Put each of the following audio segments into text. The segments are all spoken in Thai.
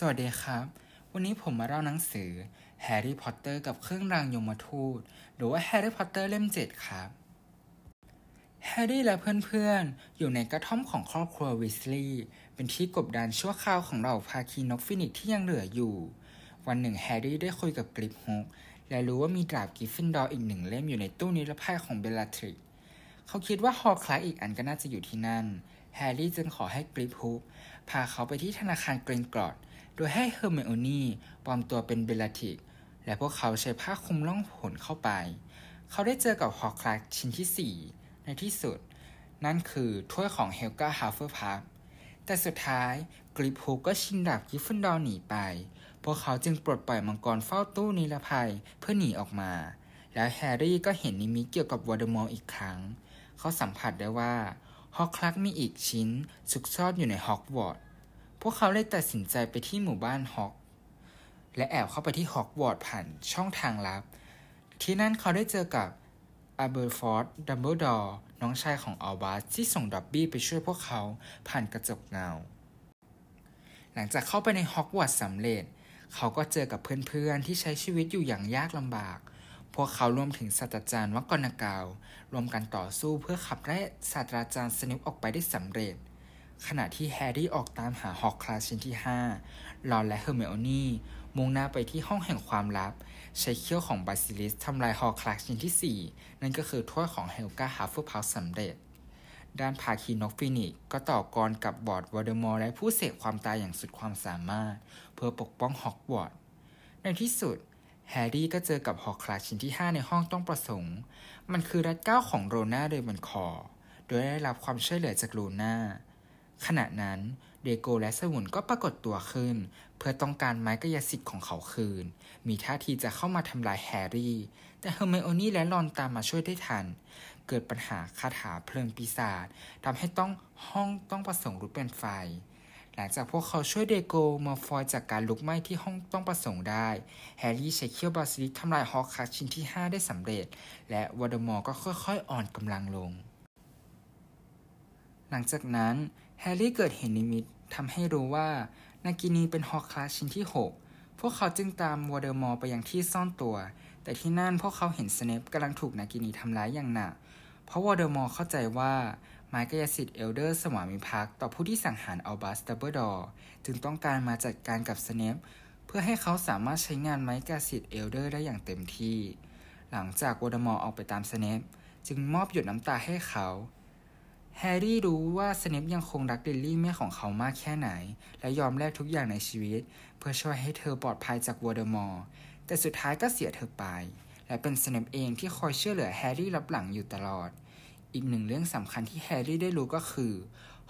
สวัสดีครับ วันนี้ผมมาเล่าหนังสือแฮร์รี่พอตเตอร์กับเครื่องรางยมทูต หรือว่าแฮร์รี่พอตเตอร์เล่มเจ็ดครับ แฮร์รี่และเพื่อนๆ อยู่ในกระท่อมของครอบครัววีสลีย์เป็นที่กบดานชั่วคราวของเหล่าภาคีนกฟีนิกซ์ที่ยังเหลืออยู่ วันหนึ่งแฮร์รี่ได้คุยกับกริปฮุกและรู้ว่ามีดาบกริฟฟินดอร์อีกหนึ่งเล่มอยู่ในตู้นิรภัยของเบลลาทริกเขาคิดว่าฮอร์ครักซ์อีกอันก็น่าจะอยู่ที่นั่น แฮร์รี่จึงขอให้กริปฮุกพาเขาไปที่ธนาคารกริงกอตส์ โดยให้เฮอร์ไมโอนี่ปลอมตัวเป็นเบลลาทริกซ์ และพวกเขาใช้ผ้าคลุมล่องหนเข้าไป เขาได้เจอกับฮอร์ครักซ์ชิ้นที่ 4 ในที่สุด นั่นคือถ้วยของเฮลกาฮัฟเฟิลพัฟแต่สุดท้ายกริปฮุกก็ชิงดาบกริฟฟินดอร์หนีไป พวกเขาจึงปลดปล่อยมังกรเฝ้าตู้นิรภัยเพื่อหนีออกมา แล้วแฮร์รี่ก็เห็นนิมิตเกี่ยวกับโวลเดอมอร์อีกครั้ง เขาสัมผัสได้ว่าฮอร์ครักซ์มีอีกชิ้นซุกซ่อนอยู่ในฮอกวอตส์ พวกเขาเลยตัดสินใจไปที่หมู่บ้านฮอกส์ และแอบเข้าไปที่ฮอกวอตส์ผ่านช่องทางลับ ที่นั่นเขาได้เจอกับอาเบอร์ฟอร์ธดัมเบิลดอร์น้องชายของอัลบัสที่ส่งด๊อบบี้ไปช่วยพวกเขาผ่านกระจกเงา หลังจากเข้าไปในฮอกวอตส์สำเร็จ เขาก็เจอกับเพื่อนๆ ที่ใช้ชีวิตอยู่อย่างยากลำบาก พวกเขารวมถึงศาสตราจารย์มักกอนนากัลร่วมกันต่อสู้เพื่อขับไล่ศาสตราจารย์สเนปออกไปได้สำเร็จ ขณะที่แฮร์รี่ออกตามหาฮอร์ครักซ์ชิ้นที่ 5 รอนและเฮอร์ไมโอนี่มุ่งหน้าไปที่ห้องแห่งความลับ ใช้เขี้ยวของบาซิลิสก์ทำลายฮอร์ครักซ์ชิ้นที่ 4 นั่นก็คือถ้วยของเฮลกาฮัฟเฟิลพัฟสำเร็จ ด้านภาคีนกฟีนิกซ์ก็ต่อกรกับลอร์ดโวลเดอมอร์และผู้เสพความตายอย่างสุดความสามารถ เพื่อปกป้องฮอกวอตส์ในที่สุดแฮร์รี่ก็เจอกับฮอร์ครักซ์ชิ้นที่ 5 ในห้องต้องประสงค์ มันคือรัดเกล้าของโรวีนาเรเวนคลอโดยได้รับความช่วยเหลือจากลูน่า ขณะนั้นเดรโกและสมุนก็ปรากฏตัวขึ้น เพื่อต้องการไม้กายสิทธิ์ของเขาคืน มีท่าทีจะเข้ามาทำลายแฮร์รี่ แต่เฮอร์ไมโอนี่และรอนตามมาช่วยได้ทัน เกิดปัญหาคาถาเพลิงปีศาจทำให้ต้องห้องต้องประสงค์ลุกเป็นไฟ หลังจากพวกเขาช่วยเดรโกมัลฟอยจากการลุกไหม้ที่ห้องต้องประสงค์ได้ แฮร์รี่ใช้เขี้ยวบาซิลิสก์ทำลายฮอร์ครักซ์ชิ้นที่ 5 ได้สำเร็จ และโวลเดอมอร์ก็ค่อยๆ อ่อนกำลังลง หลังจากนั้น แฮร์รี่เกิดเห็นนิมิตทำให้รู้ว่านากินีเป็นฮอร์ครักซ์ชิ้นที่ 6 พวกเขาจึงตามโวลเดอมอร์ไปยังที่ซ่อนตัว แต่ที่นั่นพวกเขาเห็นสเนปกำลังถูกนากินีทำร้ายอย่างหนัก เพราะโวลเดอมอร์เข้าใจว่าไม้กายสิทธิ์เอลเดอร์สวามิภักดิ์ต่อผู้ที่สังหารอัลบัสดัมเบิลดอร์จึงต้องการมาจัดการกับสเนปเพื่อให้เขาสามารถใช้งานไม้กายสิทธิ์เอลเดอร์ได้อย่างเต็มที่ หลังจากโวลเดอมอร์ออกไปตามสเนปจึงมอบหยดน้ำตาให้เขา แฮร์รี่รู้ว่าสเนปยังคงรักลิลลี่แม่ของเขามากแค่ไหน และยอมแลกทุกอย่างในชีวิต เพื่อช่วยให้เธอปลอดภัยจากโวลเดอมอร์ แต่สุดท้ายก็เสียเธอไป และเป็นสเนปเองที่คอยช่วยเหลือแฮร์รี่ลับหลังอยู่ตลอด อีกหนึ่งเรื่องสำคัญที่แฮร์รี่ได้รู้ก็คือ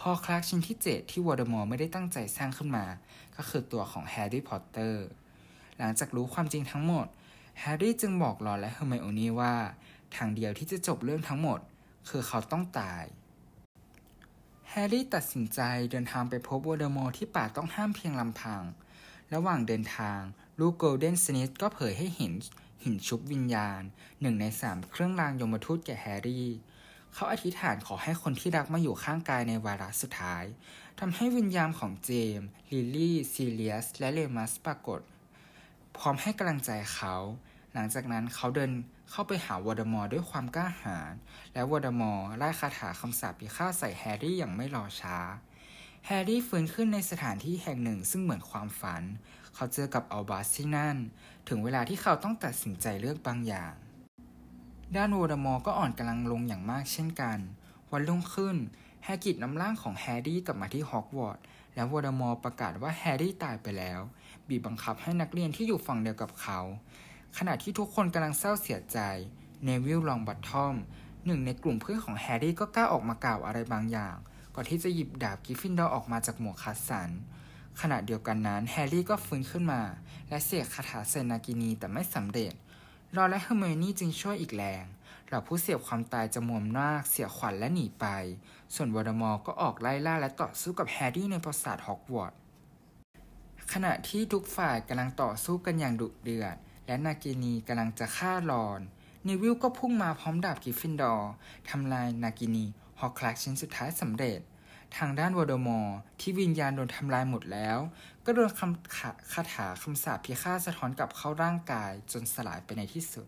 ฮอร์กชิ้นที่ 7 ที่โวลเดอมอร์ไม่ได้ตั้งใจสร้างขึ้นมา ก็คือตัวของแฮร์รี่พอตเตอร์ หลังจากรู้ความจริงทั้งหมด แฮร์รี่จึงบอกรอนและเฮอร์ไมโอนี่ว่า ทางเดียวที่จะจบเรื่องทั้งหมด คือเขาต้องตาย แฮร์รี่ตัดสินใจเดินทางไปพบโวลเดอมอร์ที่ป่าต้องห้ามเพียงลำพัง ระหว่างเดินทาง ลูกโกลเด้นสนิชก็เผยให้เห็นหินชุบวิญญาณ หนึ่งในสามเครื่องรางยมทูตแก่แฮร์รี่ เขาอธิษฐานขอให้คนที่รักมาอยู่ข้างกายในวาระสุดท้ายทำให้วิญญาณของเจมส์ลิลลี่ซิเรียส และรีมัสปรากฏ พร้อมให้กำลังใจเขา หลังจากนั้นเขาเดินเข้าไปหาโวลเดอมอร์ด้วยความกล้าหาญ และโวลเดอมอร์ร่ายคาถาคำสาปพิฆาตใส่แฮร์รี่อย่างไม่รอช้า แฮร์รี่ฟื้นขึ้นในสถานที่แห่งหนึ่งซึ่งเหมือนความฝัน เขาเจอกับอัลบัสที่นั่น ถึงเวลาที่เขาต้องตัดสินใจเลือกบางอย่าง ด้านโวลเดอมอร์ก็อ่อนกำลังลงอย่างมากเช่นกัน วันรุ่งขึ้น แฮกริดนำร่างของแฮร์รี่กลับมาที่ฮอกวอตส์ และโวลเดอมอร์ประกาศว่าแฮร์รี่ตายไปแล้ว บีบบังคับให้นักเรียนที่อยู่ฝั่งเดียวกับเขา ขณะที่ทุกคนกำลังเศร้าเสียใจ เนวิลล์ลองบัตท่อม หนึ่งในกลุ่มเพื่อนของแฮร์รี่ก็กล้าออกมากล่าวอะไรบางอย่าง ก่อนที่จะหยิบดาบกริฟฟินดอร์ออกมาจากหมวกคัดสรร ขณะเดียวกันนั้นแฮร์รี่ก็ฟื้นขึ้นมา และเสกคาถาใส่นากินีแต่ไม่สำเร็จ รอนและเฮอร์ไมโอนี่จึงช่วยอีกแรงเหล่าผู้เสียบความตายจำนวนมากเสียขวัญและหนีไป ส่วนโวลเดอมอร์ก็ออกไล่ล่าและต่อสู้กับแฮร์รี่ในปราสาทฮอกวอตส์ขณะที่ทุกฝ่ายกำลังต่อสู้กันอย่างดุเดือด และนากินีกำลังจะฆ่ารอน เนวิลล์ก็พุ่งมาพร้อมดาบกริฟฟินดอร์ทำลายนากินีฮอร์ครักซ์ชิ้นสุดท้ายสำเร็จ ทางด้านโวลเดอมอร์ที่วิญญาณโดนทำลายหมดแล้ว ก็โดนคำคาคาถาคำสาปพิฆาตสะท้อนกลับเข้าร่างกายจนสลายไปในที่สุด